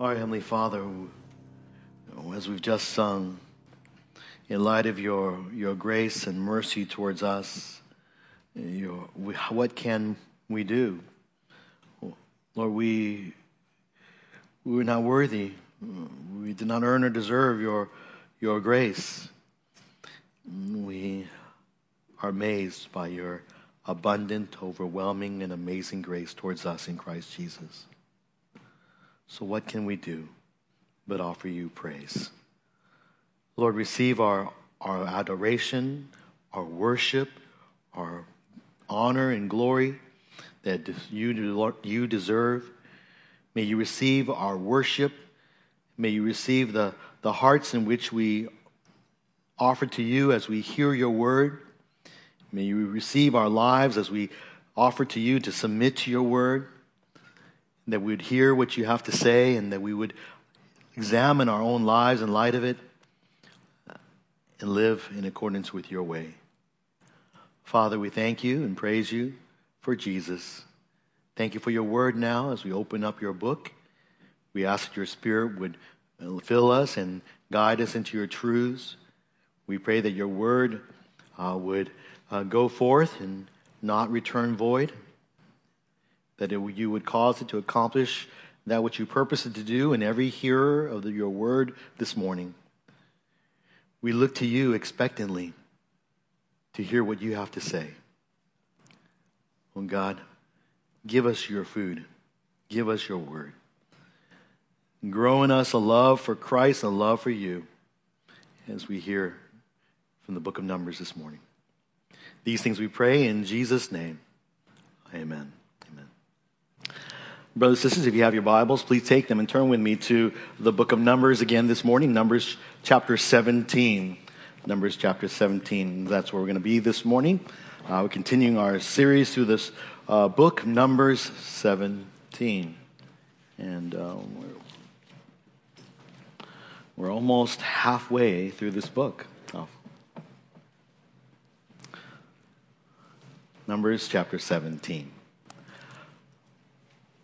Our Heavenly Father, as we've just sung, in light of your, your grace and mercy towards us, your, we, what can we do? Lord, we, we are not worthy. We did not earn or deserve your, your grace. We are amazed by your abundant, overwhelming, and amazing grace towards us in Christ Jesus. So, what can we do but offer you praise? Lord, receive our, our adoration, our worship, our honor and glory that you, you deserve. May you receive our worship. May you receive the, the hearts in which we offer to you as we hear your word. May you receive our lives as we offer to you to submit to your word that we would hear what you have to say and that we would examine our own lives in light of it and live in accordance with your way. Father, we thank you and praise you for Jesus. Thank you for your word now as we open up your book. We ask that your spirit would fill us and guide us into your truths. We pray that your word uh, would uh, go forth and not return void that it, you would cause it to accomplish that which you purpose it to do in every hearer of the, your word this morning. We look to you expectantly to hear what you have to say. Oh God, give us your food, give us your word. Grow in us a love for Christ, a love for you, as we hear from the book of Numbers this morning. These things we pray in Jesus' name. Amen. Brothers and sisters, if you have your Bibles, please take them and turn with me to the book of Numbers again this morning, Numbers chapter 17. Numbers chapter 17. That's where we're going to be this morning. Uh, we're continuing our series through this uh, book, Numbers 17. And uh, we're, we're almost halfway through this book. Oh. Numbers chapter 17.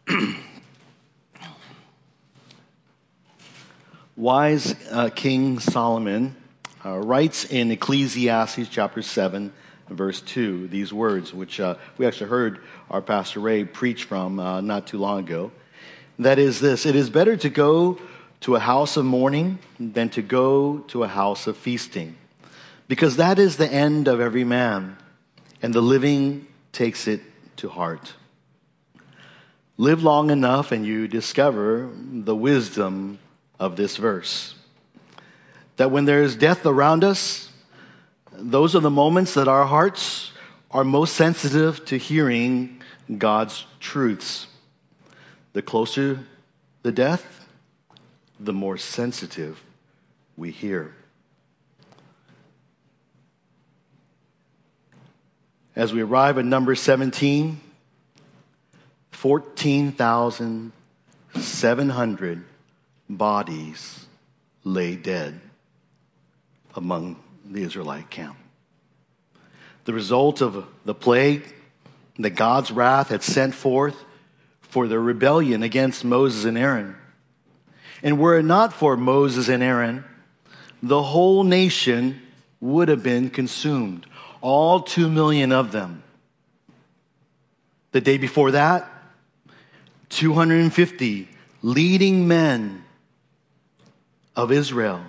Wise uh, King Solomon uh, writes in Ecclesiastes chapter 7, verse 2, these words, which uh, we actually heard our Pastor Ray preach from uh, not too long ago. That is this It is better to go to a house of mourning than to go to a house of feasting, because that is the end of every man, and the living takes it to heart. Live long enough and you discover the wisdom of this verse. That when there is death around us, those are the moments that our hearts are most sensitive to hearing God's truths. The closer the death, the more sensitive we hear. As we arrive at number 17, 14,700 bodies lay dead among the Israelite camp. The result of the plague that God's wrath had sent forth for their rebellion against Moses and Aaron. And were it not for Moses and Aaron, the whole nation would have been consumed, all two million of them. The day before that, 250 leading men of Israel,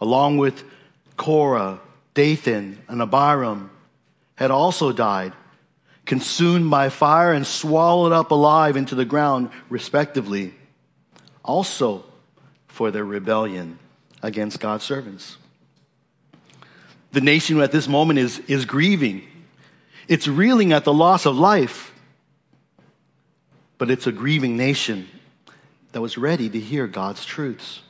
along with Korah, Dathan, and Abiram, had also died, consumed by fire and swallowed up alive into the ground, respectively, also for their rebellion against God's servants. The nation at this moment is, is grieving. It's reeling at the loss of life but it's a grieving nation that was ready to hear God's truths.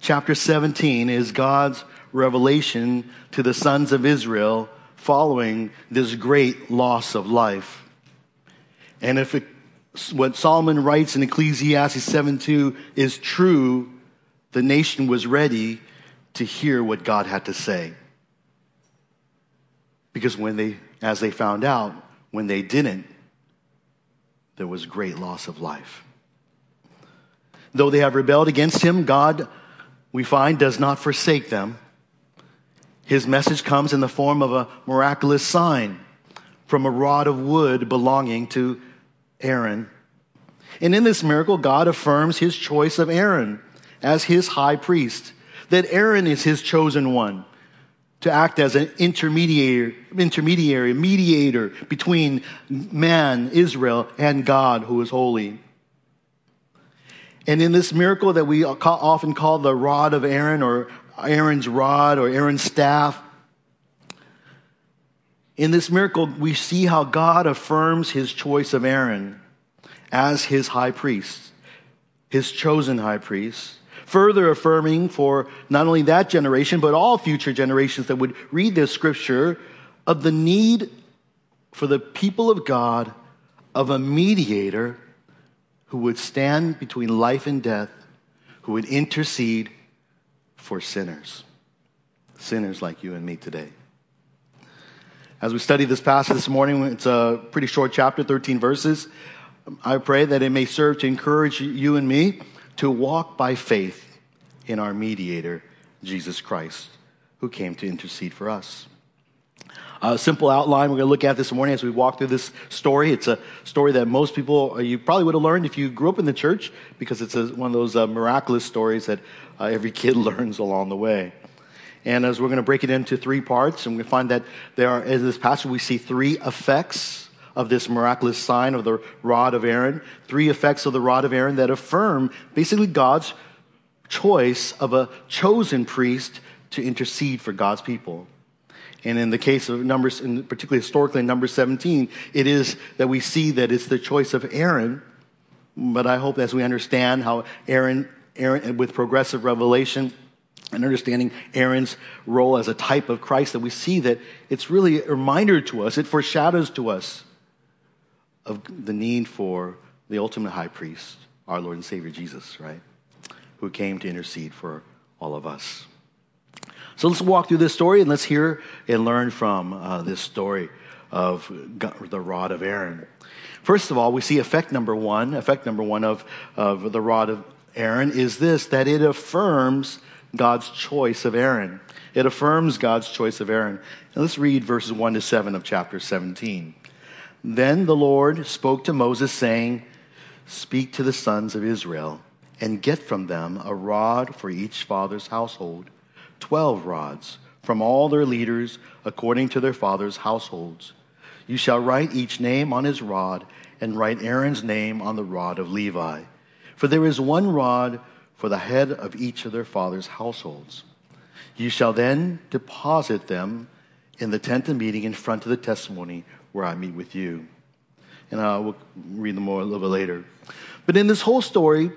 Chapter 17 is God's revelation to the sons of Israel following this great loss of life. And if it, what Solomon writes in Ecclesiastes 7 2 is true, the nation was ready to hear what God had to say. Because when they, as they found out, when they didn't, there was great loss of life. Though they have rebelled against him, God, we find, does not forsake them. His message comes in the form of a miraculous sign from a rod of wood belonging to Aaron. And in this miracle, God affirms his choice of Aaron as his high priest, that Aaron is his chosen one to act as an intermediary, intermediary, mediator between man, Israel, and God who is holy. And in this miracle that we often call the rod of Aaron or Aaron's rod or Aaron's staff, in this miracle, we see how God affirms his choice of Aaron as his high priest, his chosen high priest, further affirming for not only that generation, but all future generations that would read this scripture of the need for the people of God of a mediator who would stand between life and death, who would intercede for sinners. Sinners like you and me today. As we study this passage this morning, it's a pretty short chapter, 13 verses. I pray that it may serve to encourage you and me to walk by faith in our mediator, Jesus Christ, who came to intercede for us. A simple outline we're going to look at this morning as we walk through this story. It's a story that most people, uh, you probably would have learned if you grew up in the church because it's a, one of those uh, miraculous stories that uh, every kid learns along the way. And as we're going to break it into three parts, and we find that there are, in this passage, we see three effects of this miraculous sign of the rod of Aaron, three effects of the rod of Aaron that affirm basically God's choice of a chosen priest to intercede for God's people. And in the case of Numbers, and particularly historically in Numbers 17, it is that we see that it's the choice of Aaron. But I hope as we understand how Aaron, Aaron with progressive revelation, and understanding Aaron's role as a type of Christ, that we see that it's really a reminder to us, it foreshadows to us of the need for the ultimate high priest, our Lord and Savior Jesus, right? Who came to intercede for all of us. So let's walk through this story and let's hear and learn from uh, this story of the rod of Aaron. First of all, we see effect number one. Effect number one of, of the rod of Aaron is this that it affirms God's choice of Aaron. It affirms God's choice of Aaron. And let's read verses 1 to 7 of chapter 17. Then the Lord spoke to Moses, saying, Speak to the sons of Israel, and get from them a rod for each father's household twelve rods from all their leaders according to their fathers' households. You shall write each name on his rod, and write Aaron's name on the rod of Levi. For there is one rod for the head of each of their fathers' households. You shall then deposit them in the tent of meeting in front of the testimony where I meet with you. And I will read them more a little bit later. But in this whole story,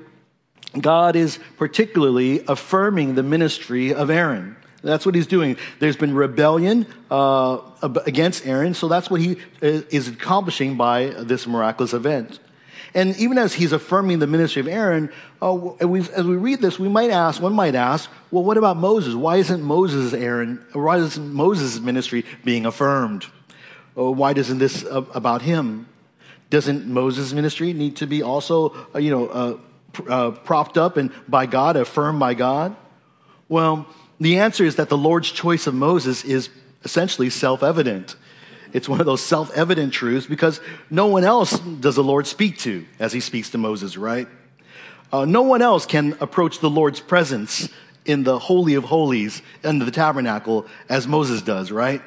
God is particularly affirming the ministry of Aaron. That's what he's doing. There's been rebellion uh, against Aaron, so that's what he uh, is accomplishing by this miraculous event. And even as he's affirming the ministry of Aaron, uh, as we read this, we might ask, one might ask, well, what about Moses? Why isn't Moses Aaron? Why isn't Moses' ministry being affirmed? Uh, why doesn't this uh, about him? Doesn't Moses' ministry need to be also, uh, you know, uh, propped up and by God, affirmed by God? Well, the answer is that the Lord's choice of Moses is essentially self evident. It's one of those self evident truths because no one else does the Lord speak to as he speaks to Moses, right? Uh, no one else can approach the Lord's presence in the Holy of Holies under the tabernacle as Moses does, right?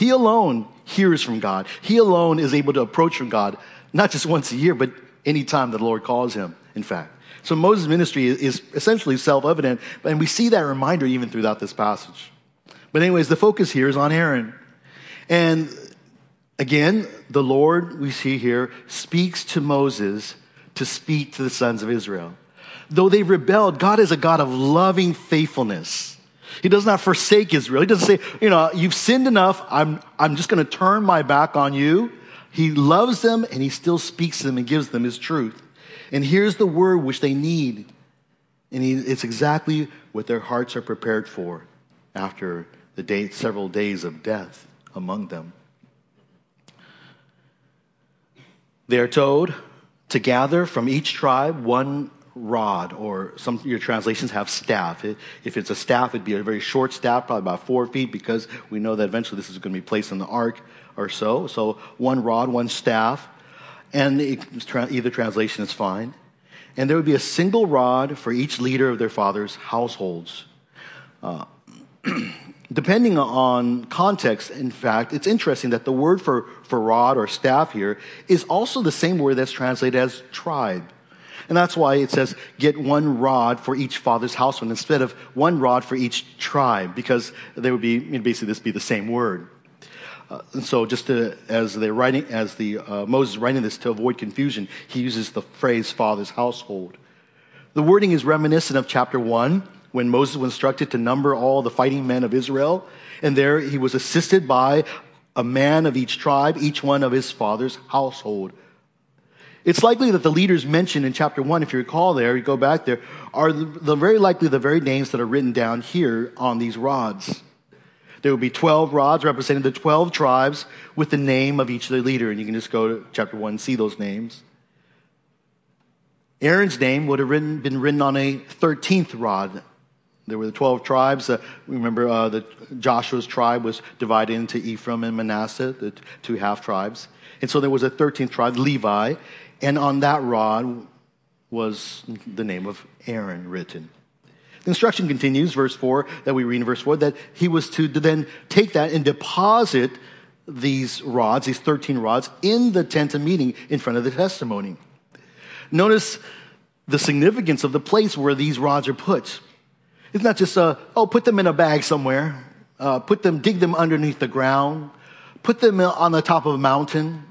He alone hears from God. He alone is able to approach from God, not just once a year, but any anytime the Lord calls him in fact. So Moses' ministry is essentially self evident, and we see that reminder even throughout this passage. But, anyways, the focus here is on Aaron. And again, the Lord, we see here, speaks to Moses to speak to the sons of Israel. Though they rebelled, God is a God of loving faithfulness. He does not forsake Israel. He doesn't say, you know, you've sinned enough. I'm, I'm just going to turn my back on you. He loves them and he still speaks to them and gives them his truth. And here's the word which they need. And it's exactly what their hearts are prepared for after the day, several days of death among them. They are told to gather from each tribe one rod, or some your translations have staff. If it's a staff, it'd be a very short staff, probably about four feet, because we know that eventually this is going to be placed in the ark or so. So one rod, one staff, and either translation is fine. And there would be a single rod for each leader of their father's households. Uh, depending on context, in fact, it's interesting that the word for, for rod or staff here is also the same word that's translated as tribe. And that's why it says, get one rod for each father's household instead of one rod for each tribe, because they would be, basically, this be the same word. Uh, and so, just to, as they're writing, as the uh, Moses writing this to avoid confusion, he uses the phrase "father's household." The wording is reminiscent of chapter one, when Moses was instructed to number all the fighting men of Israel, and there he was assisted by a man of each tribe, each one of his father's household. It's likely that the leaders mentioned in chapter one, if you recall there, you go back there, are the, the very likely the very names that are written down here on these rods. There will be 12 rods representing the 12 tribes with the name of each of the leader. And you can just go to chapter 1 and see those names. Aaron's name would have written, been written on a 13th rod. There were the 12 tribes. Uh, remember, uh, the, Joshua's tribe was divided into Ephraim and Manasseh, the two half tribes. And so there was a 13th tribe, Levi. And on that rod was the name of Aaron written. The instruction continues, verse 4, that we read in verse 4, that he was to then take that and deposit these rods, these 13 rods, in the tent of meeting in front of the testimony. Notice the significance of the place where these rods are put. It's not just, uh, oh, put them in a bag somewhere, uh, put them, dig them underneath the ground, put them on the top of a mountain,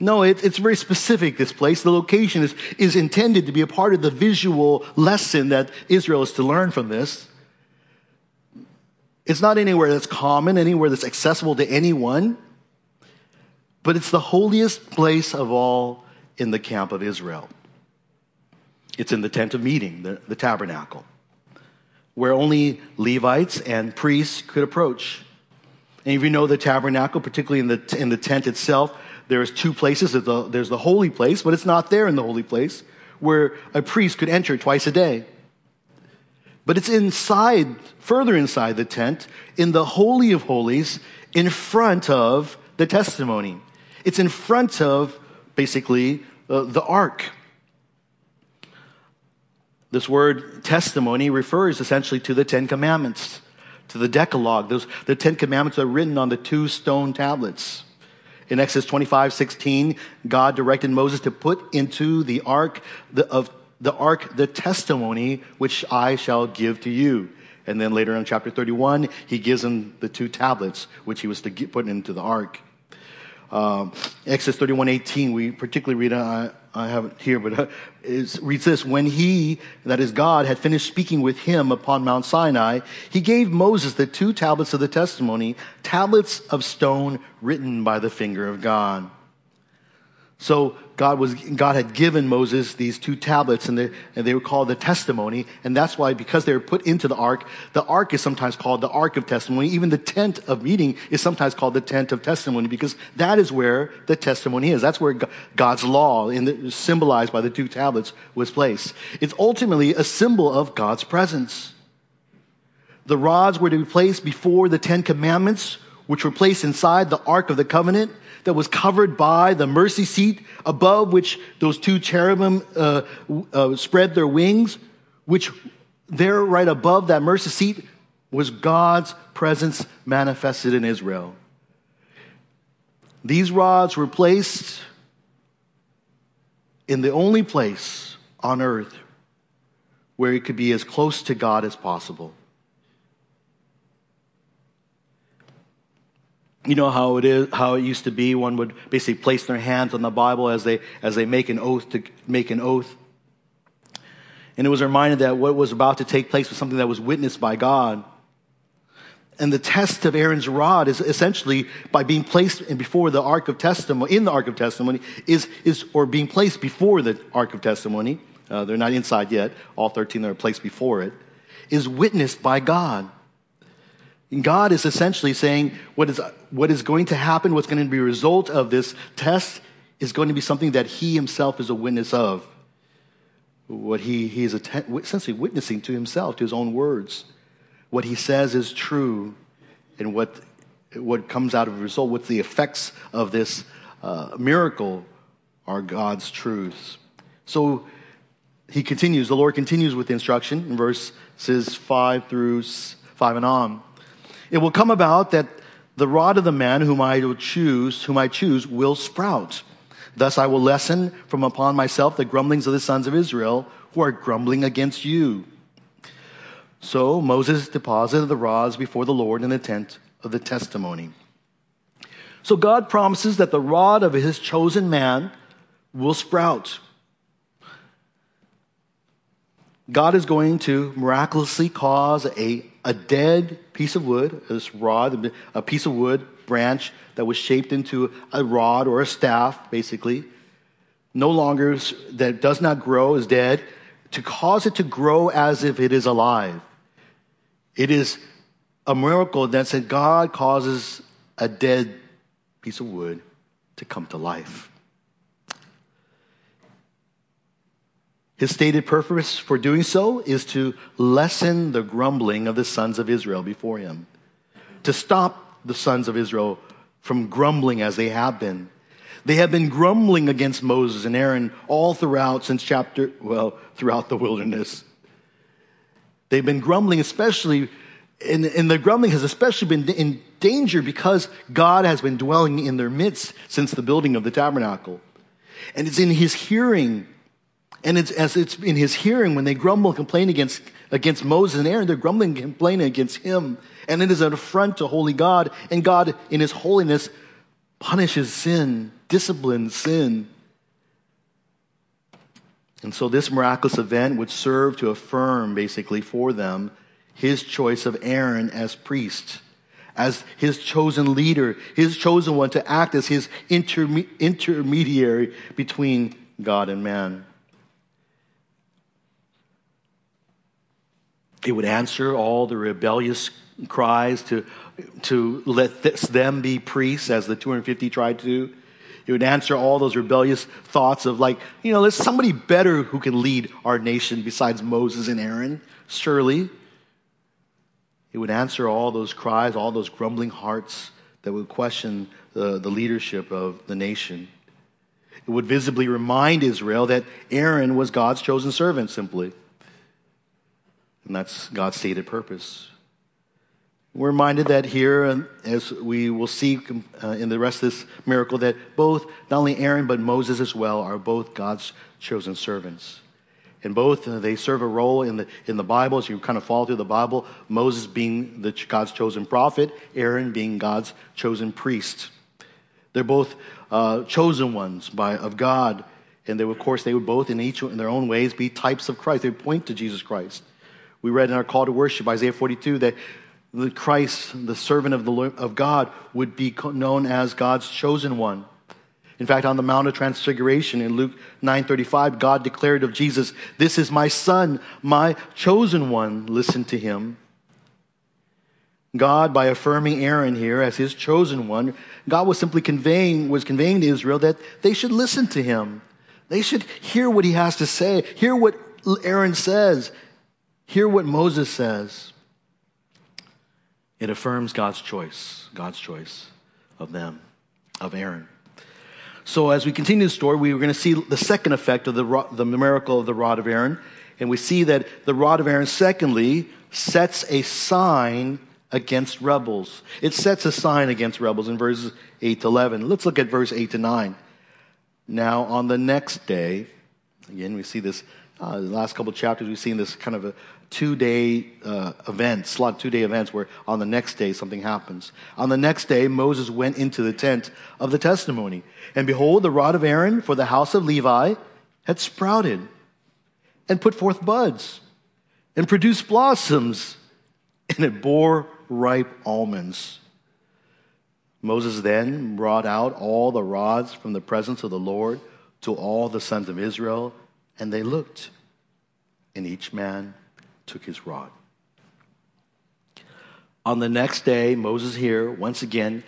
no, it, it's very specific, this place. The location is, is intended to be a part of the visual lesson that Israel is to learn from this. It's not anywhere that's common, anywhere that's accessible to anyone, but it's the holiest place of all in the camp of Israel. It's in the tent of meeting, the, the tabernacle, where only Levites and priests could approach. And if you know the tabernacle, particularly in the, in the tent itself, there's two places. There's the holy place, but it's not there in the holy place where a priest could enter twice a day. But it's inside, further inside the tent, in the Holy of Holies, in front of the testimony. It's in front of, basically, uh, the ark. This word testimony refers essentially to the Ten Commandments, to the Decalogue. Those, the Ten Commandments are written on the two stone tablets. In Exodus 25, 16, God directed Moses to put into the ark the, of the ark the testimony which I shall give to you. And then later in chapter 31, he gives him the two tablets which he was to get, put into the ark. Um, Exodus 31, 18, we particularly read, uh, I have it here, but uh, it reads this When he, that is God, had finished speaking with him upon Mount Sinai, he gave Moses the two tablets of the testimony, tablets of stone written by the finger of God. So God was God had given Moses these two tablets, and they, and they were called the testimony. And that's why, because they were put into the ark, the ark is sometimes called the ark of testimony. Even the tent of meeting is sometimes called the tent of testimony, because that is where the testimony is. That's where God's law, the, symbolized by the two tablets, was placed. It's ultimately a symbol of God's presence. The rods were to be placed before the Ten Commandments, which were placed inside the ark of the covenant that was covered by the mercy seat above which those two cherubim uh, uh, spread their wings, which there right above that mercy seat was God's presence manifested in Israel. These rods were placed in the only place on earth where it could be as close to God as possible. You know how it is how it used to be. One would basically place their hands on the bible as they as they make an oath to make an oath. And it was reminded that what was about to take place was something that was witnessed by god. And the test of aaron's rod is essentially by being placed before the ark of testimony in the ark of testimony is is or being placed before the ark of testimony uh, they're not inside yet all 13 are placed before it is witnessed by god and God is essentially saying what is, what is going to happen, what's going to be a result of this test is going to be something that he himself is a witness of. what he, he is essentially witnessing to himself, to his own words. What he says is true, and what, what comes out of the result, what's the effects of this uh, miracle are God's truths. So he continues, the Lord continues with the instruction in verses 5 through 5 and on. It will come about that the rod of the man whom I will choose, whom I choose, will sprout. Thus I will lessen from upon myself the grumblings of the sons of Israel who are grumbling against you. So Moses deposited the rods before the Lord in the tent of the testimony. So God promises that the rod of his chosen man will sprout. God is going to miraculously cause a, a dead piece of wood, this rod, a piece of wood branch that was shaped into a rod or a staff, basically, no longer that does not grow, is dead, to cause it to grow as if it is alive. It is a miracle that said God causes a dead piece of wood to come to life. His stated purpose for doing so is to lessen the grumbling of the sons of Israel before him, to stop the sons of Israel from grumbling as they have been. They have been grumbling against Moses and Aaron all throughout since chapter, well, throughout the wilderness. They've been grumbling, especially, and, and the grumbling has especially been in danger because God has been dwelling in their midst since the building of the tabernacle. And it's in his hearing and it's as it's in his hearing when they grumble and complain against, against Moses and Aaron, they're grumbling and complaining against him. And it is an affront to holy God. And God, in his holiness, punishes sin, disciplines sin. And so this miraculous event would serve to affirm, basically, for them his choice of Aaron as priest, as his chosen leader, his chosen one to act as his interme- intermediary between God and man. It would answer all the rebellious cries to, to let this, them be priests, as the 250 tried to. It would answer all those rebellious thoughts of, like, you know, there's somebody better who can lead our nation besides Moses and Aaron, surely. It would answer all those cries, all those grumbling hearts that would question the, the leadership of the nation. It would visibly remind Israel that Aaron was God's chosen servant, simply. And that's God's stated purpose. We're reminded that here, as we will see uh, in the rest of this miracle, that both, not only Aaron, but Moses as well, are both God's chosen servants. And both, uh, they serve a role in the, in the Bible as you kind of follow through the Bible. Moses being the, God's chosen prophet, Aaron being God's chosen priest. They're both uh, chosen ones by, of God. And they, of course, they would both, in each in their own ways, be types of Christ. They point to Jesus Christ. We read in our call to worship, Isaiah 42, that the Christ, the servant of, the, of God, would be known as God's chosen one. In fact, on the Mount of Transfiguration in Luke 9:35, God declared of Jesus, "This is my son, my chosen one. Listen to him." God, by affirming Aaron here as his chosen one, God was simply conveying, was conveying to Israel that they should listen to him. They should hear what he has to say, hear what Aaron says, Hear what Moses says. It affirms God's choice, God's choice of them, of Aaron. So, as we continue the story, we are going to see the second effect of the, the miracle of the rod of Aaron. And we see that the rod of Aaron, secondly, sets a sign against rebels. It sets a sign against rebels in verses 8 to 11. Let's look at verse 8 to 9. Now, on the next day, again, we see this, uh, the last couple chapters, we've seen this kind of a, two day uh, events, a lot two day events where on the next day something happens. On the next day, Moses went into the tent of the testimony. And behold, the rod of Aaron for the house of Levi had sprouted and put forth buds and produced blossoms, and it bore ripe almonds. Moses then brought out all the rods from the presence of the Lord to all the sons of Israel, and they looked, and each man took his rod. On the next day, Moses here, once again,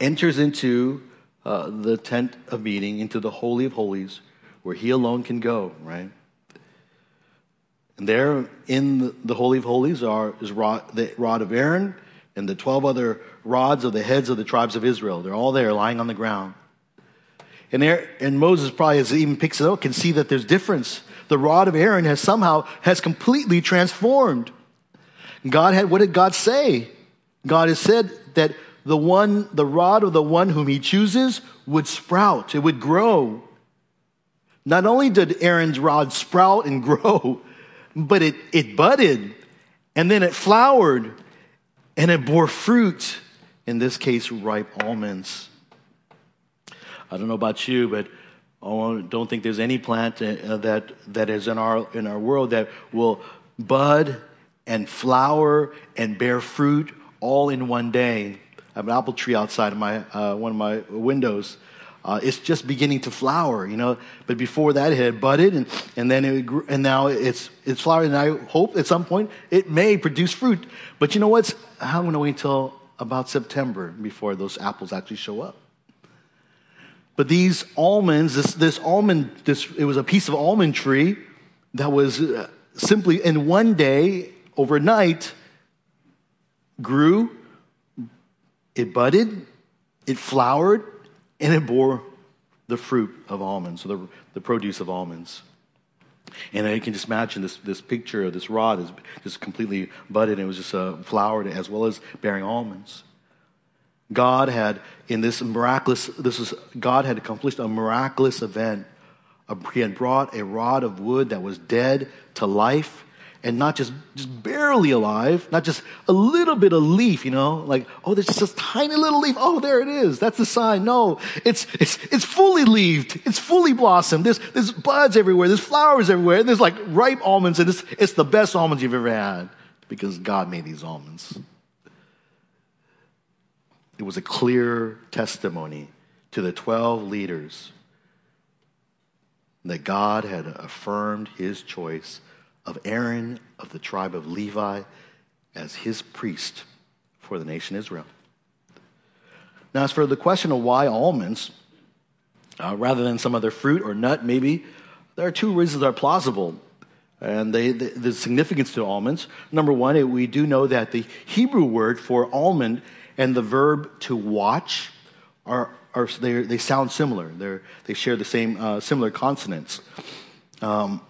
enters into uh, the tent of meeting, into the Holy of Holies, where he alone can go, right? And there in the Holy of Holies are, is rod, the rod of Aaron and the 12 other rods of the heads of the tribes of Israel. They're all there lying on the ground. And, there, and Moses probably, as even picks it up, can see that there's difference. The rod of Aaron has somehow, has completely transformed. God had, what did God say? God has said that the one, the rod of the one whom he chooses would sprout. It would grow. Not only did Aaron's rod sprout and grow, but it, it budded and then it flowered and it bore fruit. In this case, ripe almonds. I don't know about you, but I don't think there's any plant uh, that, that is in our, in our world that will bud and flower and bear fruit all in one day. I have an apple tree outside of my, uh, one of my windows. Uh, it's just beginning to flower, you know. But before that, it had budded, and, and then it grew, and now it's it's flowering. And I hope at some point it may produce fruit. But you know what? I'm going to wait until about September before those apples actually show up. But these almonds, this this almond, this it was a piece of almond tree that was uh, simply in one day, overnight, grew. It budded, it flowered, and it bore the fruit of almonds, so the, the produce of almonds. And you can just imagine this, this picture of this rod is just completely budded and it was just uh, flowered as well as bearing almonds. God had, in this miraculous, this was, God had accomplished a miraculous event. He had brought a rod of wood that was dead to life and not just, just barely alive, not just a little bit of leaf, you know, like, oh, there's just this tiny little leaf. Oh, there it is. That's the sign. No, it's, it's, it's fully leaved. It's fully blossomed. There's, there's buds everywhere. There's flowers everywhere. And there's like ripe almonds. And it's, it's the best almonds you've ever had because God made these almonds. It was a clear testimony to the 12 leaders that God had affirmed his choice of Aaron of the tribe of Levi as his priest for the nation Israel. Now, as for the question of why almonds, uh, rather than some other fruit or nut, maybe, there are two reasons that are plausible. And they, the, the significance to almonds. Number one, it, we do know that the Hebrew word for almond and the verb to watch are, are they, they sound similar. They're, they share the same uh, similar consonants. Um,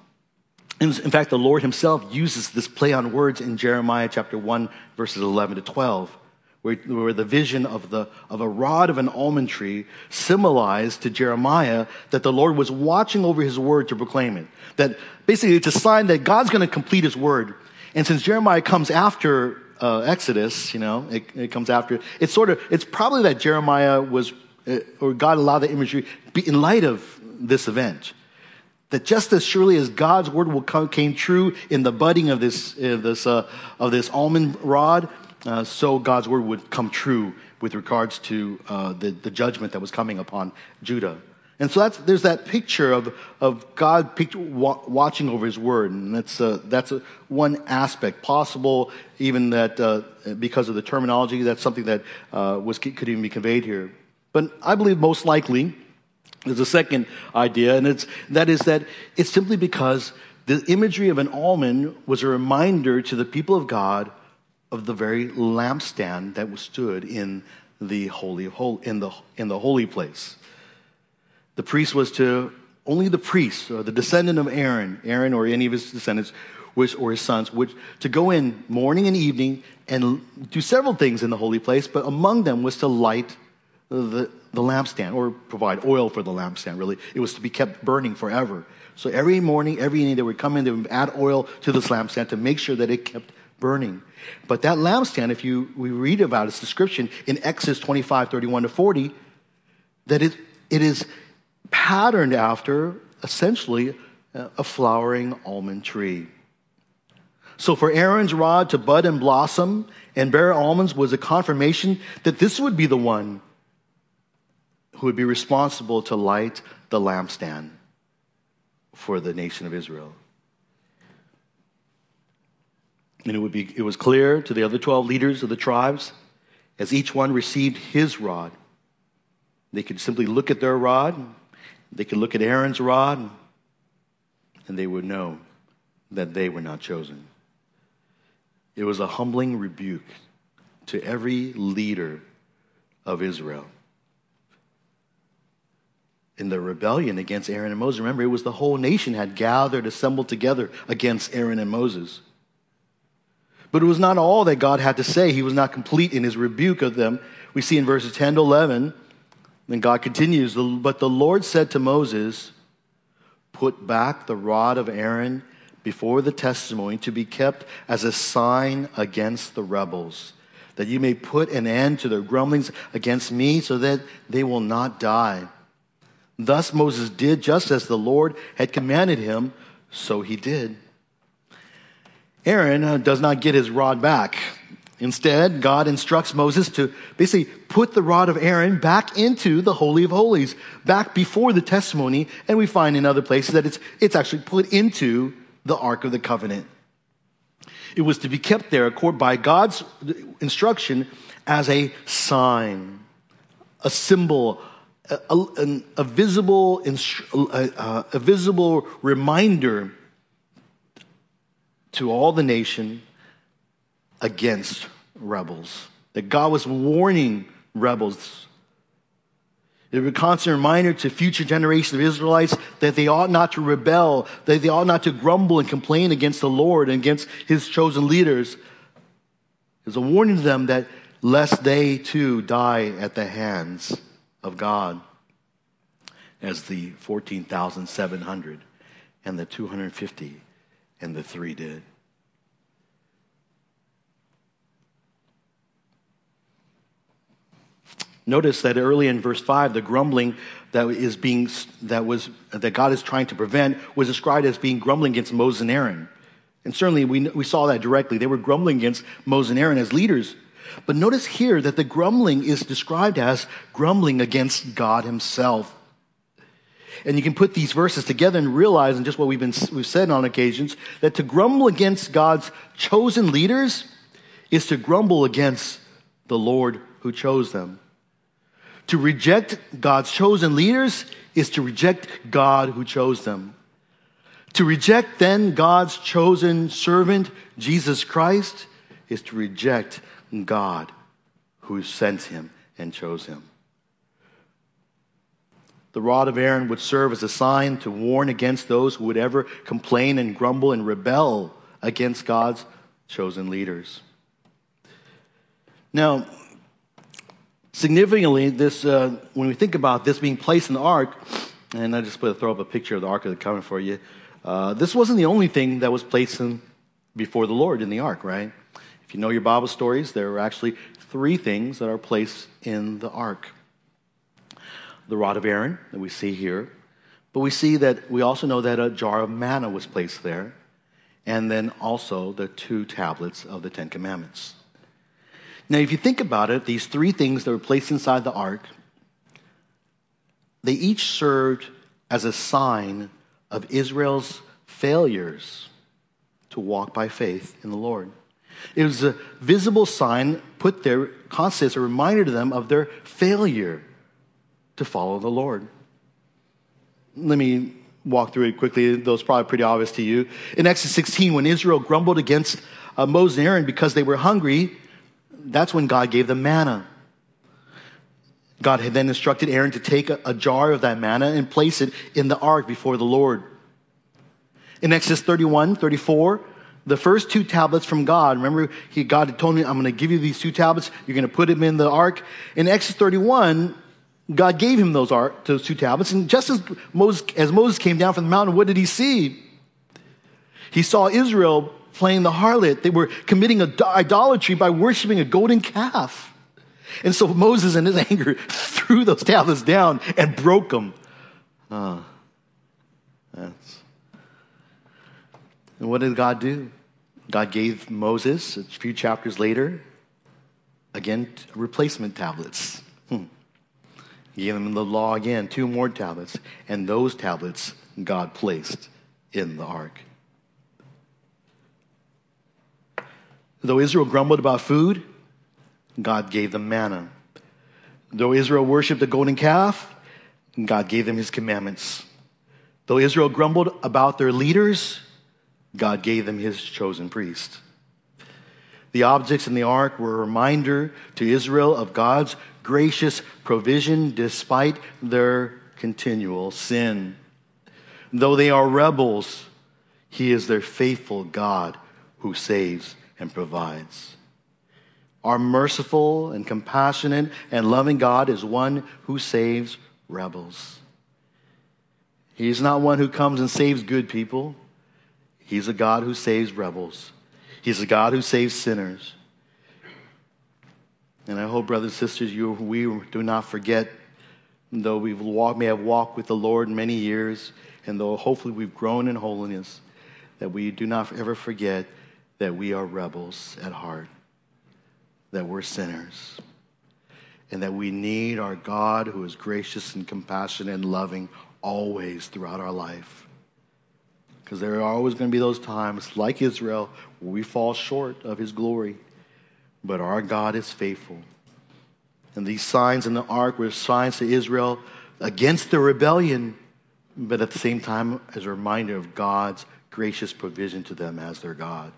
in fact, the Lord himself uses this play on words in Jeremiah chapter 1, verses 11 to 12, where, where the vision of, the, of a rod of an almond tree symbolized to Jeremiah that the Lord was watching over his word to proclaim it. That basically it's a sign that God's going to complete his word. And since Jeremiah comes after uh, Exodus, you know, it, it, comes after, it's sort of, it's probably that Jeremiah was, uh, or God allowed the imagery in light of this event that just as surely as God's word will come, came true in the budding of this, uh, this, uh, of this almond rod, uh, so God's word would come true with regards to uh, the, the judgment that was coming upon Judah. And so that's, there's that picture of, of God picture, wa- watching over his word. And that's, uh, that's a, one aspect possible, even that uh, because of the terminology, that's something that was, could even be conveyed here. But I believe most likely, there's a second idea, and it's, that is that it's simply because the imagery of an almond was a reminder to the people of God of the very lampstand that was stood in the holy in the in the holy place. The priest was to only the priest or the descendant of Aaron, Aaron or any of his descendants, which, or his sons, which to go in morning and evening and do several things in the holy place, but among them was to light the, the lampstand or provide oil for the lampstand, really. It was to be kept burning forever. So every morning, every evening, they would come in, they would add oil to this lampstand to make sure that it kept burning. But that lampstand, if you we read about its description in Exodus 25, 31 to 40, that it, it is patterned after essentially uh, a flowering almond tree. So for Aaron's rod to bud and blossom and bear almonds was a confirmation that this would be the one who would be responsible to light the lampstand for the nation of Israel. And it, would be, it was clear to the other 12 leaders of the tribes, as each one received his rod, they could simply look at their rod, they could look at Aaron's rod, and they would know that they were not chosen. It was a humbling rebuke to every leader of Israel. In the rebellion against Aaron and Moses, remember, it was the whole nation had gathered, assembled together against Aaron and Moses. But it was not all that God had to say. He was not complete in his rebuke of them. We see in verses 10 to 11, then God continues, But the Lord said to Moses, Put back the rod of Aaron before the testimony to be kept as a sign against the rebels, that you may put an end to their grumblings against me, so that they will not die. Thus Moses did just as the Lord had commanded him, so he did. Aaron uh, does not get his rod back. Instead, God instructs Moses to basically put the rod of Aaron back into the Holy of Holies, back before the testimony. And we find in other places that it's, it's actually put into the Ark of the Covenant. It was to be kept there by God's instruction as a sign, a symbol, a, a, a visible, a, a visible reminder to all the nation against rebels. That God was warning rebels it was a constant reminder to future generations of Israelites that they ought not to rebel, that they ought not to grumble and complain against the Lord and against his chosen leaders. It was a warning to them that lest they too die at the hands of God, as the 14,700 and the 250 and the three did. Notice that early in verse 5, the grumbling that is being that was that God is trying to prevent was described as being grumbling against Moses and Aaron. And certainly we, we saw that directly. They were grumbling against Moses and Aaron as leaders. But notice here that the grumbling is described as grumbling against God himself. And you can put these verses together and realize, and just what we've, been, we've said on occasions, that to grumble against God's chosen leaders is to grumble against the Lord who chose them. To reject God's chosen leaders is to reject God who chose them. To reject then God's chosen servant, Jesus Christ, is to reject God who sent him and chose him. The rod of Aaron would serve as a sign to warn against those who would ever complain and grumble and rebel against God's chosen leaders. Now, Significantly, this, uh, when we think about this being placed in the ark, and I just put throw up a picture of the ark of the covenant for you. Uh, this wasn't the only thing that was placed in, before the Lord in the ark, right? If you know your Bible stories, there are actually three things that are placed in the ark the rod of Aaron that we see here, but we see that we also know that a jar of manna was placed there, and then also the two tablets of the Ten Commandments. Now, if you think about it, these three things that were placed inside the ark, they each served as a sign of Israel's failures to walk by faith in the Lord. It was a visible sign put there constantly as a reminder to them of their failure to follow the Lord. Let me walk through it quickly. Those probably pretty obvious to you. In Exodus 16, when Israel grumbled against uh, Moses and Aaron because they were hungry, that's when God gave them manna. God had then instructed Aaron to take a, a, jar of that manna and place it in the ark before the Lord. In Exodus 31, 34, the first two tablets from God, remember, he, God had told me, I'm going to give you these two tablets. You're going to put them in the ark. In Exodus 31, God gave him those, ark, those two tablets. And just as Moses, as Moses came down from the mountain, what did he see? He saw Israel playing the harlot. They were committing idolatry by worshiping a golden calf. And so Moses, in his anger, threw those tablets down and broke them. Oh, that's. And what did God do? God gave Moses, a few chapters later, again, replacement tablets. Hmm. He gave them the law again, two more tablets. And those tablets God placed in the ark. Though Israel grumbled about food, God gave them manna. Though Israel worshiped the golden calf, God gave them his commandments. Though Israel grumbled about their leaders, God gave them his chosen priest. The objects in the ark were a reminder to Israel of God's gracious provision despite their continual sin. Though they are rebels, he is their faithful God who saves and provides. Our merciful and compassionate and loving God is one who saves rebels. He's not one who comes and saves good people. He's a God who saves rebels. He's a God who saves sinners. And I hope, brothers and sisters, you, we do not forget, though we may have walked with the Lord many years, and though hopefully we've grown in holiness, that we do not ever forget that we are rebels at heart, that we're sinners, and that we need our God who is gracious and compassionate and loving always throughout our life. Because there are always going to be those times, like Israel, where we fall short of his glory. But our God is faithful. And these signs in the ark were signs to Israel against the rebellion, but at the same time, as a reminder of God's gracious provision to them as their God.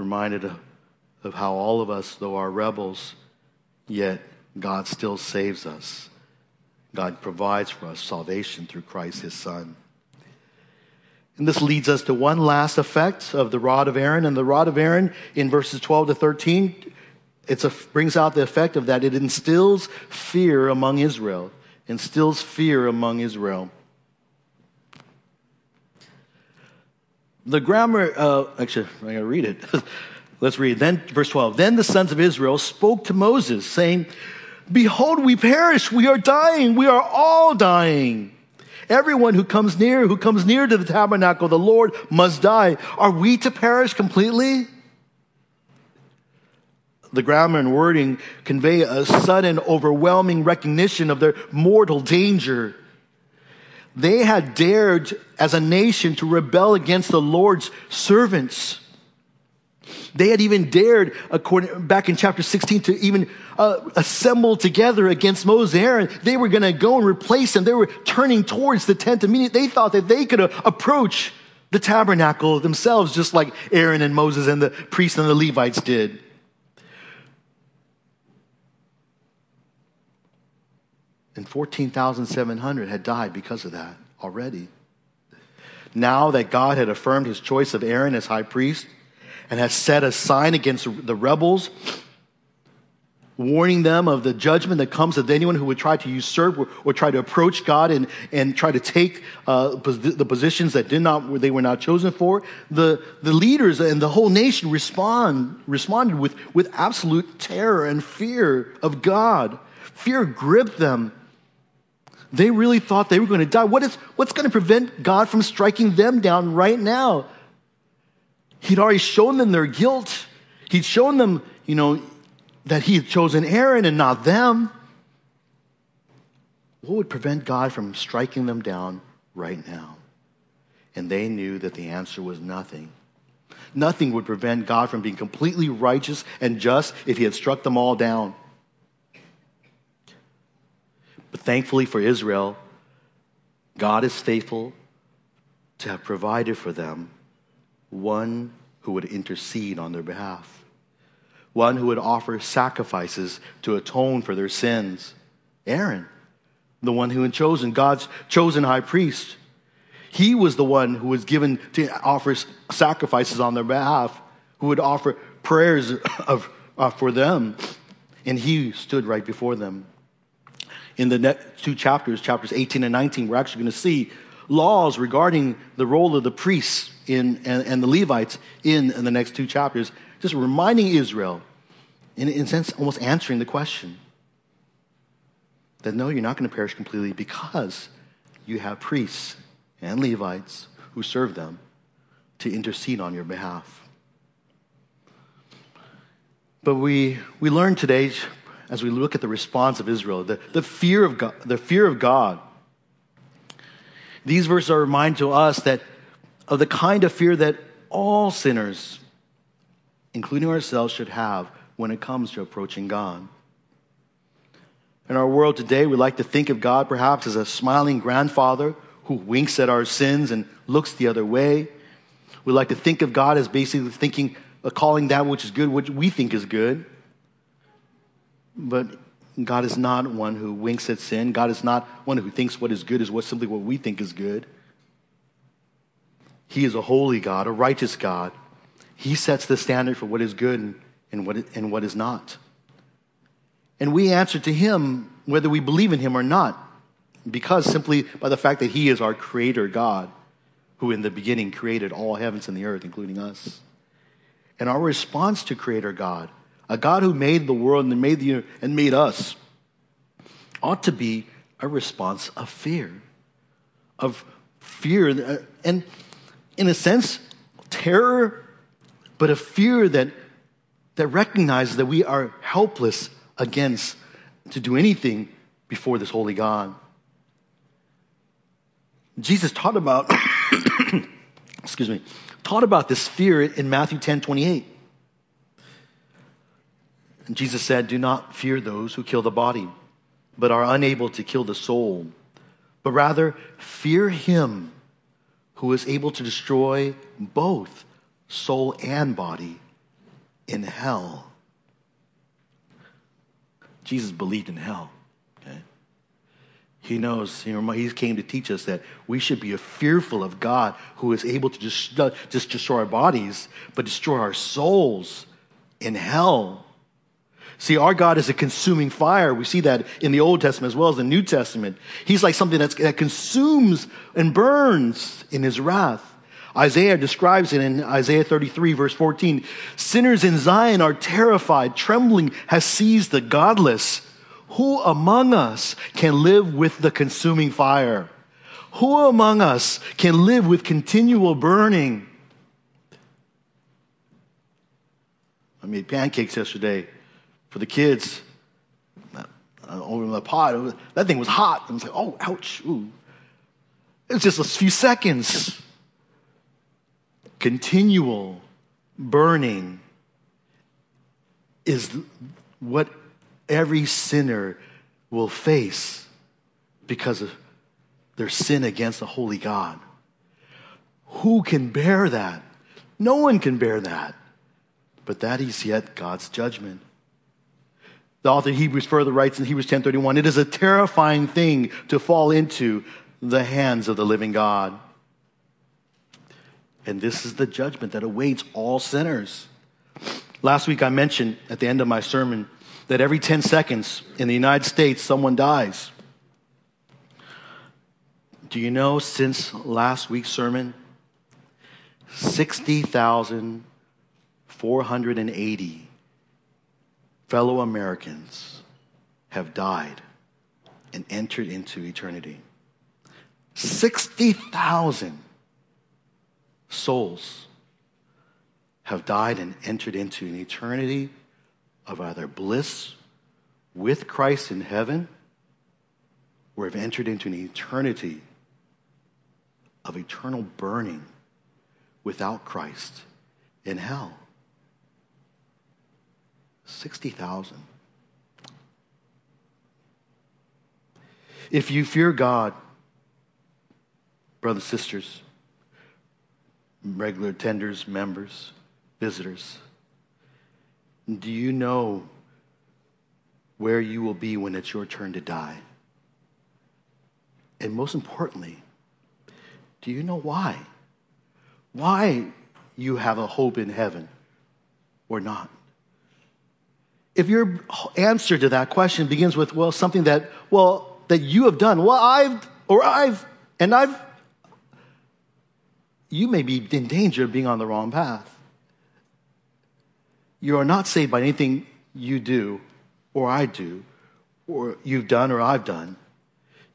Reminded of, how all of us, though are rebels, yet God still saves us. God provides for us salvation through Christ his Son. And this leads us to one last effect of the rod of Aaron. And the rod of Aaron in verses 12 to 13, it brings out the effect of that. It instills fear among Israel, instills fear among Israel. The grammar, uh, actually, going to read it. Let's read. Then, verse 12. Then the sons of Israel spoke to Moses, saying, Behold, we perish. We are dying. We are all dying. Everyone who comes near, who comes near to the tabernacle the Lord must die. Are we to perish completely? The grammar and wording convey a sudden, overwhelming recognition of their mortal danger. They had dared as a nation to rebel against the Lord's servants. They had even dared, according, back in chapter 16, to even uh, assemble together against Moses and Aaron. They were going to go and replace them. They were turning towards the tent immediately. They thought that they could uh, approach the tabernacle themselves, just like Aaron and Moses and the priests and the Levites did. And 14,700 had died because of that already. Now that God had affirmed his choice of Aaron as high priest and has set a sign against the rebels, warning them of the judgment that comes of anyone who would try to usurp or, or try to approach God and, and try to take uh, the positions that did not, they were not chosen for. The, the leaders and the whole nation respond, responded with, with absolute terror and fear of God. Fear gripped them they really thought they were going to die. What is, what's going to prevent God from striking them down right now? He'd already shown them their guilt. He'd shown them, you know, that he had chosen Aaron and not them. What would prevent God from striking them down right now? And they knew that the answer was nothing. Nothing would prevent God from being completely righteous and just if he had struck them all down. But thankfully for Israel, God is faithful to have provided for them one who would intercede on their behalf, one who would offer sacrifices to atone for their sins. Aaron, the one who had chosen, God's chosen high priest. He was the one who was given to offer sacrifices on their behalf, who would offer prayers of, uh, for them. And he stood right before them in the next two chapters, chapters 18 and 19, we're actually going to see laws regarding the role of the priests in, and, and the Levites in, in, the next two chapters, just reminding Israel, in, in a sense, almost answering the question that no, you're not going to perish completely because you have priests and Levites who serve them to intercede on your behalf. But we, we learn today as we look at the response of Israel, the, the, fear, of God, the fear of God. These verses are a reminder to us that of the kind of fear that all sinners, including ourselves, should have when it comes to approaching God. In our world today, we like to think of God perhaps as a smiling grandfather who winks at our sins and looks the other way. We like to think of God as basically thinking, uh, calling that which is good, which we think is good. But God is not one who winks at sin. God is not one who thinks what is good is what simply what we think is good. He is a holy God, a righteous God. He sets the standard for what is good and, what, and what is not. And we answer to Him whether we believe in Him or not, because simply by the fact that He is our Creator God, who in the beginning created all heavens and the earth, including us. And our response to Creator God, a God who made the world and made, the, and made us, ought to be a response of fear. Of fear. Uh, and in a sense, terror, but a fear that, that recognizes that we are helpless against to do anything before this holy God. Jesus taught about, excuse me, taught about this fear in Matthew 10 28. Jesus said, Do not fear those who kill the body, but are unable to kill the soul, but rather fear him who is able to destroy both soul and body in hell. Jesus believed in hell. Okay? He knows, he came to teach us that we should be fearful of God who is able to just destroy our bodies, but destroy our souls in hell. See, our God is a consuming fire. We see that in the Old Testament as well as the New Testament. He's like something that consumes and burns in his wrath. Isaiah describes it in Isaiah 33, verse 14. Sinners in Zion are terrified, trembling has seized the godless. Who among us can live with the consuming fire? Who among us can live with continual burning? I made pancakes yesterday for the kids over the pot. that thing was hot. I was like, oh, ouch. Ooh. It was just a few seconds. Continual burning is what every sinner will face because of their sin against the holy God. Who can bear that? No one can bear that. But that is yet God's judgment. The author of Hebrews further writes in Hebrews 10:31, "It is a terrifying thing to fall into the hands of the living God." And this is the judgment that awaits all sinners. Last week I mentioned at the end of my sermon that every 10 seconds in the United States someone dies. Do you know since last week's sermon 60,480 fellow Americans have died and entered into eternity. 60,000 souls have died and entered into an eternity of either bliss with Christ in heaven or have entered into an eternity of eternal burning without Christ in hell. 60,000. If you fear God, brothers, sisters, regular tenders, members, visitors, do you know where you will be when it's your turn to die? And most importantly, do you know why? Why you have a hope in heaven or not? If your answer to that question begins with, well, something that, well, that you have done, well, I've, or I've, and I've, you may be in danger of being on the wrong path. You are not saved by anything you do or I do or you've done or I've done.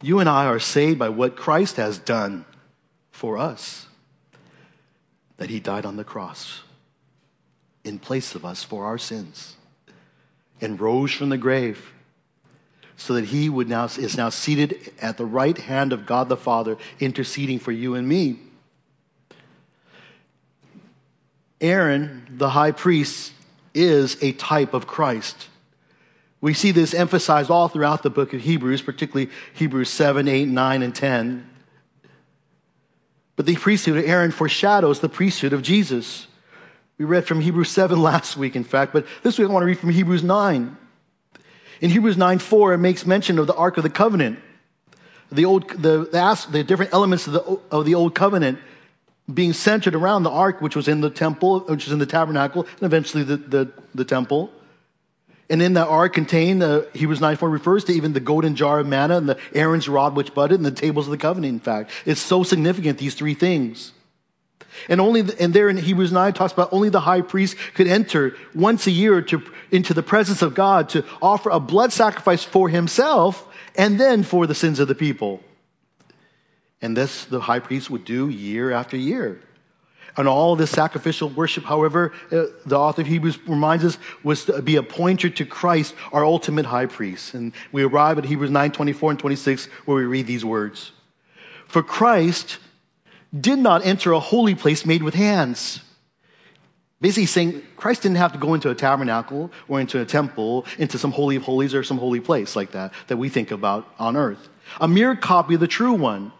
You and I are saved by what Christ has done for us. That he died on the cross in place of us for our sins and rose from the grave so that he would now is now seated at the right hand of God the Father interceding for you and me. Aaron, the high priest, is a type of Christ. We see this emphasized all throughout the book of Hebrews, particularly Hebrews 7, 8, 9, and 10. But the priesthood of Aaron foreshadows the priesthood of Jesus. We read from Hebrews 7 last week, in fact, but this week I want to read from Hebrews 9. In Hebrews 9 4, it makes mention of the Ark of the Covenant, the, old, the, the, the different elements of the, of the Old Covenant being centered around the Ark, which was in the temple, which was in the tabernacle, and eventually the, the, the temple. And in that ark contained, uh, Hebrews 9 4 refers to even the golden jar of manna and the Aaron's rod which budded and the tables of the covenant, in fact. It's so significant, these three things. And only, the, and there in Hebrews 9 talks about only the high priest could enter once a year to, into the presence of God to offer a blood sacrifice for himself and then for the sins of the people. And this the high priest would do year after year. And all this sacrificial worship, however, uh, the author of Hebrews reminds us, was to be a pointer to Christ, our ultimate high priest. And we arrive at Hebrews 9 24 and 26, where we read these words For Christ did not enter a holy place made with hands. Basically, saying Christ didn't have to go into a tabernacle or into a temple, into some holy of holies or some holy place like that, that we think about on earth. A mere copy of the true one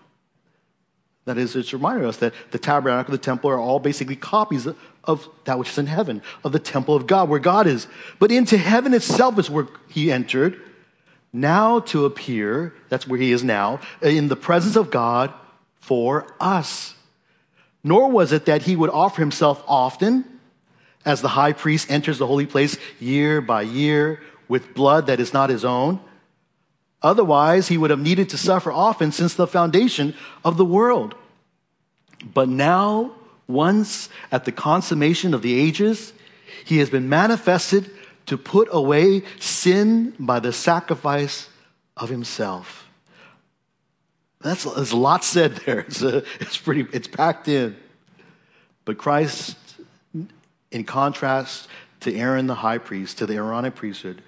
that is, it's reminding us that the tabernacle, the temple are all basically copies of that which is in heaven, of the temple of God, where God is. But into heaven itself is where he entered, now to appear, that's where he is now, in the presence of God for us. Nor was it that he would offer himself often, as the high priest enters the holy place year by year with blood that is not his own. Otherwise, he would have needed to suffer often since the foundation of the world. But now, once at the consummation of the ages, he has been manifested to put away sin by the sacrifice of himself. That's there's a lot said there. It's, a, it's pretty. It's packed in. But Christ, in contrast to Aaron the high priest, to the Aaronic priesthood,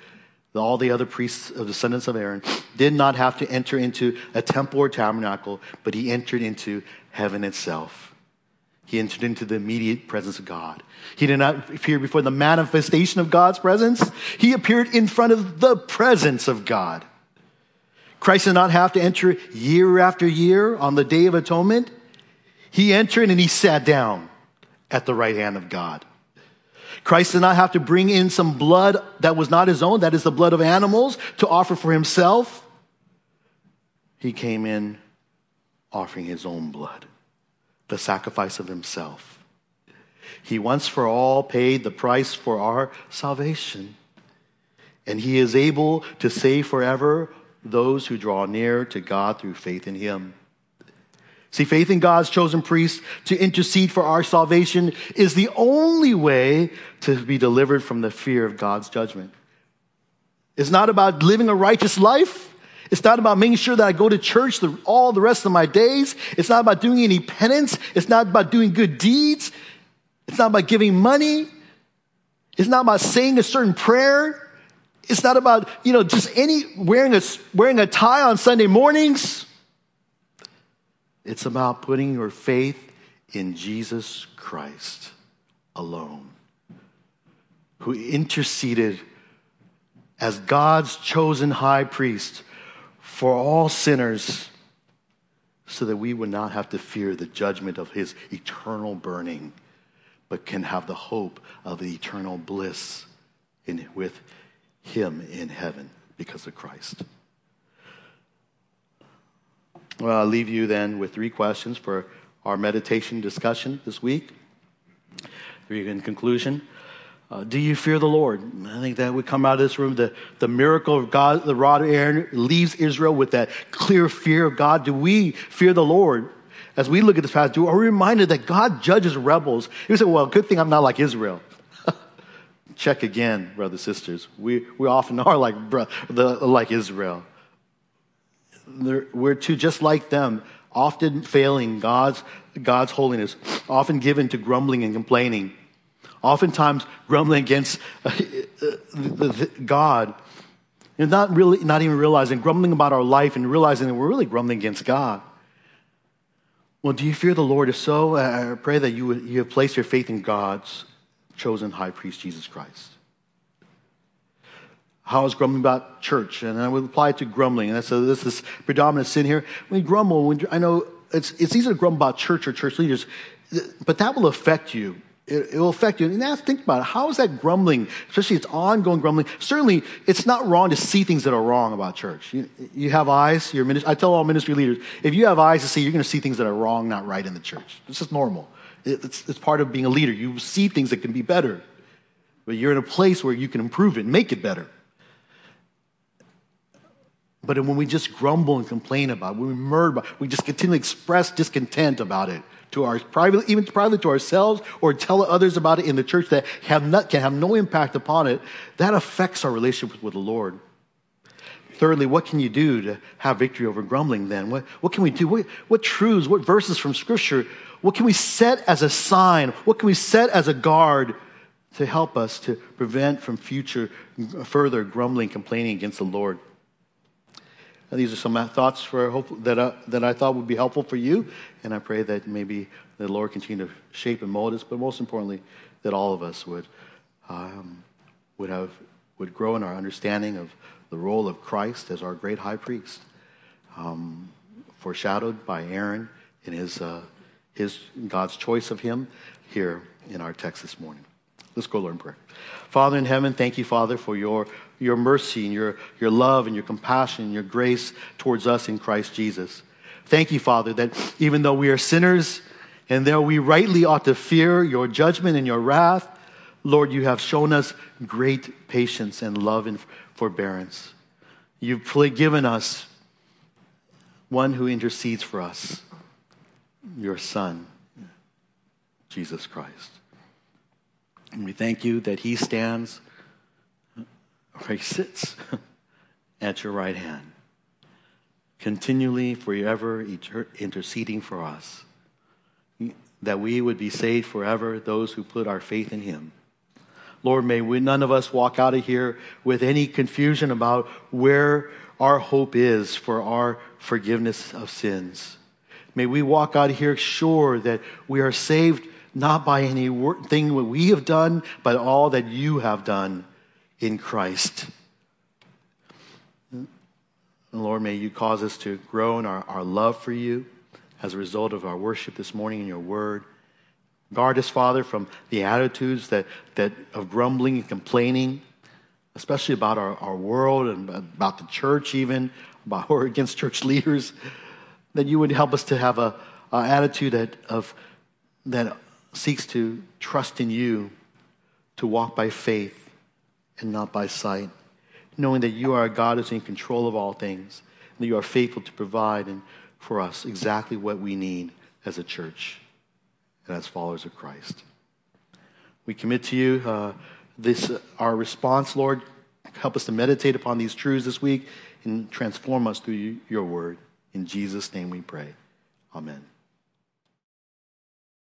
all the other priests of descendants of Aaron did not have to enter into a temple or tabernacle, but he entered into heaven itself. He entered into the immediate presence of God. He did not appear before the manifestation of God's presence. He appeared in front of the presence of God. Christ did not have to enter year after year on the Day of Atonement. He entered and he sat down at the right hand of God. Christ did not have to bring in some blood that was not his own, that is the blood of animals, to offer for himself. He came in offering his own blood, the sacrifice of himself. He once for all paid the price for our salvation. And he is able to save forever those who draw near to God through faith in him. See, faith in God's chosen priest to intercede for our salvation is the only way to be delivered from the fear of God's judgment. It's not about living a righteous life. It's not about making sure that I go to church the, all the rest of my days. It's not about doing any penance. It's not about doing good deeds. It's not about giving money. It's not about saying a certain prayer. It's not about, you know, just any wearing a, wearing a tie on Sunday mornings. It's about putting your faith in Jesus Christ alone, who interceded as God's chosen high priest for all sinners so that we would not have to fear the judgment of his eternal burning, but can have the hope of the eternal bliss in, with him in heaven because of Christ. Well, I'll leave you then with three questions for our meditation discussion this week. Three In conclusion, uh, do you fear the Lord? I think that would come out of this room. The, the miracle of God, the rod of Aaron leaves Israel with that clear fear of God. Do we fear the Lord? As we look at this passage, are we reminded that God judges rebels? You say, well, good thing I'm not like Israel. Check again, brothers and sisters. We, we often are like, the, like Israel we're to just like them, often failing God's, God's holiness, often given to grumbling and complaining, oftentimes grumbling against uh, God. Not really, not even realizing, grumbling about our life and realizing that we're really grumbling against God. Well, do you fear the Lord? If so, I pray that you, you have placed your faith in God's chosen high priest, Jesus Christ How is grumbling about church, and I would apply it to grumbling. And that's so this is predominant sin here. When we grumble, when, I know it's, it's easy to grumble about church or church leaders, but that will affect you. It, it will affect you. And now think about it. How is that grumbling, especially it's ongoing grumbling? Certainly, it's not wrong to see things that are wrong about church. You, you have eyes, your ministry, I tell all ministry leaders, if you have eyes to see, you're going to see things that are wrong, not right in the church. This is normal. It, it's, it's part of being a leader. You see things that can be better, but you're in a place where you can improve it and make it better. But when we just grumble and complain about it, when we murmur about it, we just continually express discontent about it to our private, even privately to ourselves, or tell others about it in the church that have not, can have no impact upon it, that affects our relationship with the Lord. Thirdly, what can you do to have victory over grumbling then? What, what can we do? What, what truths, what verses from Scripture, what can we set as a sign? What can we set as a guard to help us to prevent from future further grumbling, complaining against the Lord? These are some thoughts for hope, that, uh, that I thought would be helpful for you, and I pray that maybe the Lord continue to shape and mold us, but most importantly, that all of us would, um, would, have, would grow in our understanding of the role of Christ as our great high priest, um, foreshadowed by Aaron in his, uh, his God's choice of him here in our text this morning. Let's go, Lord, in prayer. Father in heaven, thank you, Father, for your your mercy and your, your love and your compassion and your grace towards us in Christ Jesus. Thank you, Father, that even though we are sinners and though we rightly ought to fear your judgment and your wrath, Lord, you have shown us great patience and love and forbearance. You've given us one who intercedes for us, your Son, Jesus Christ. And we thank you that he stands he sits at your right hand, continually, forever interceding for us, that we would be saved forever, those who put our faith in him. Lord, may we, none of us walk out of here with any confusion about where our hope is for our forgiveness of sins. May we walk out of here sure that we are saved not by anything that we have done, but all that you have done in Christ. Lord, may you cause us to grow in our, our love for you as a result of our worship this morning in your word. Guard us, Father, from the attitudes that, that of grumbling and complaining, especially about our, our world and about the church, even about or against church leaders. That you would help us to have a, a attitude that of that seeks to trust in you, to walk by faith, and not by sight, knowing that you are a God who's in control of all things, and that you are faithful to provide and for us exactly what we need as a church and as followers of Christ. We commit to you uh, this uh, our response, Lord. Help us to meditate upon these truths this week and transform us through your word. In Jesus' name we pray. Amen.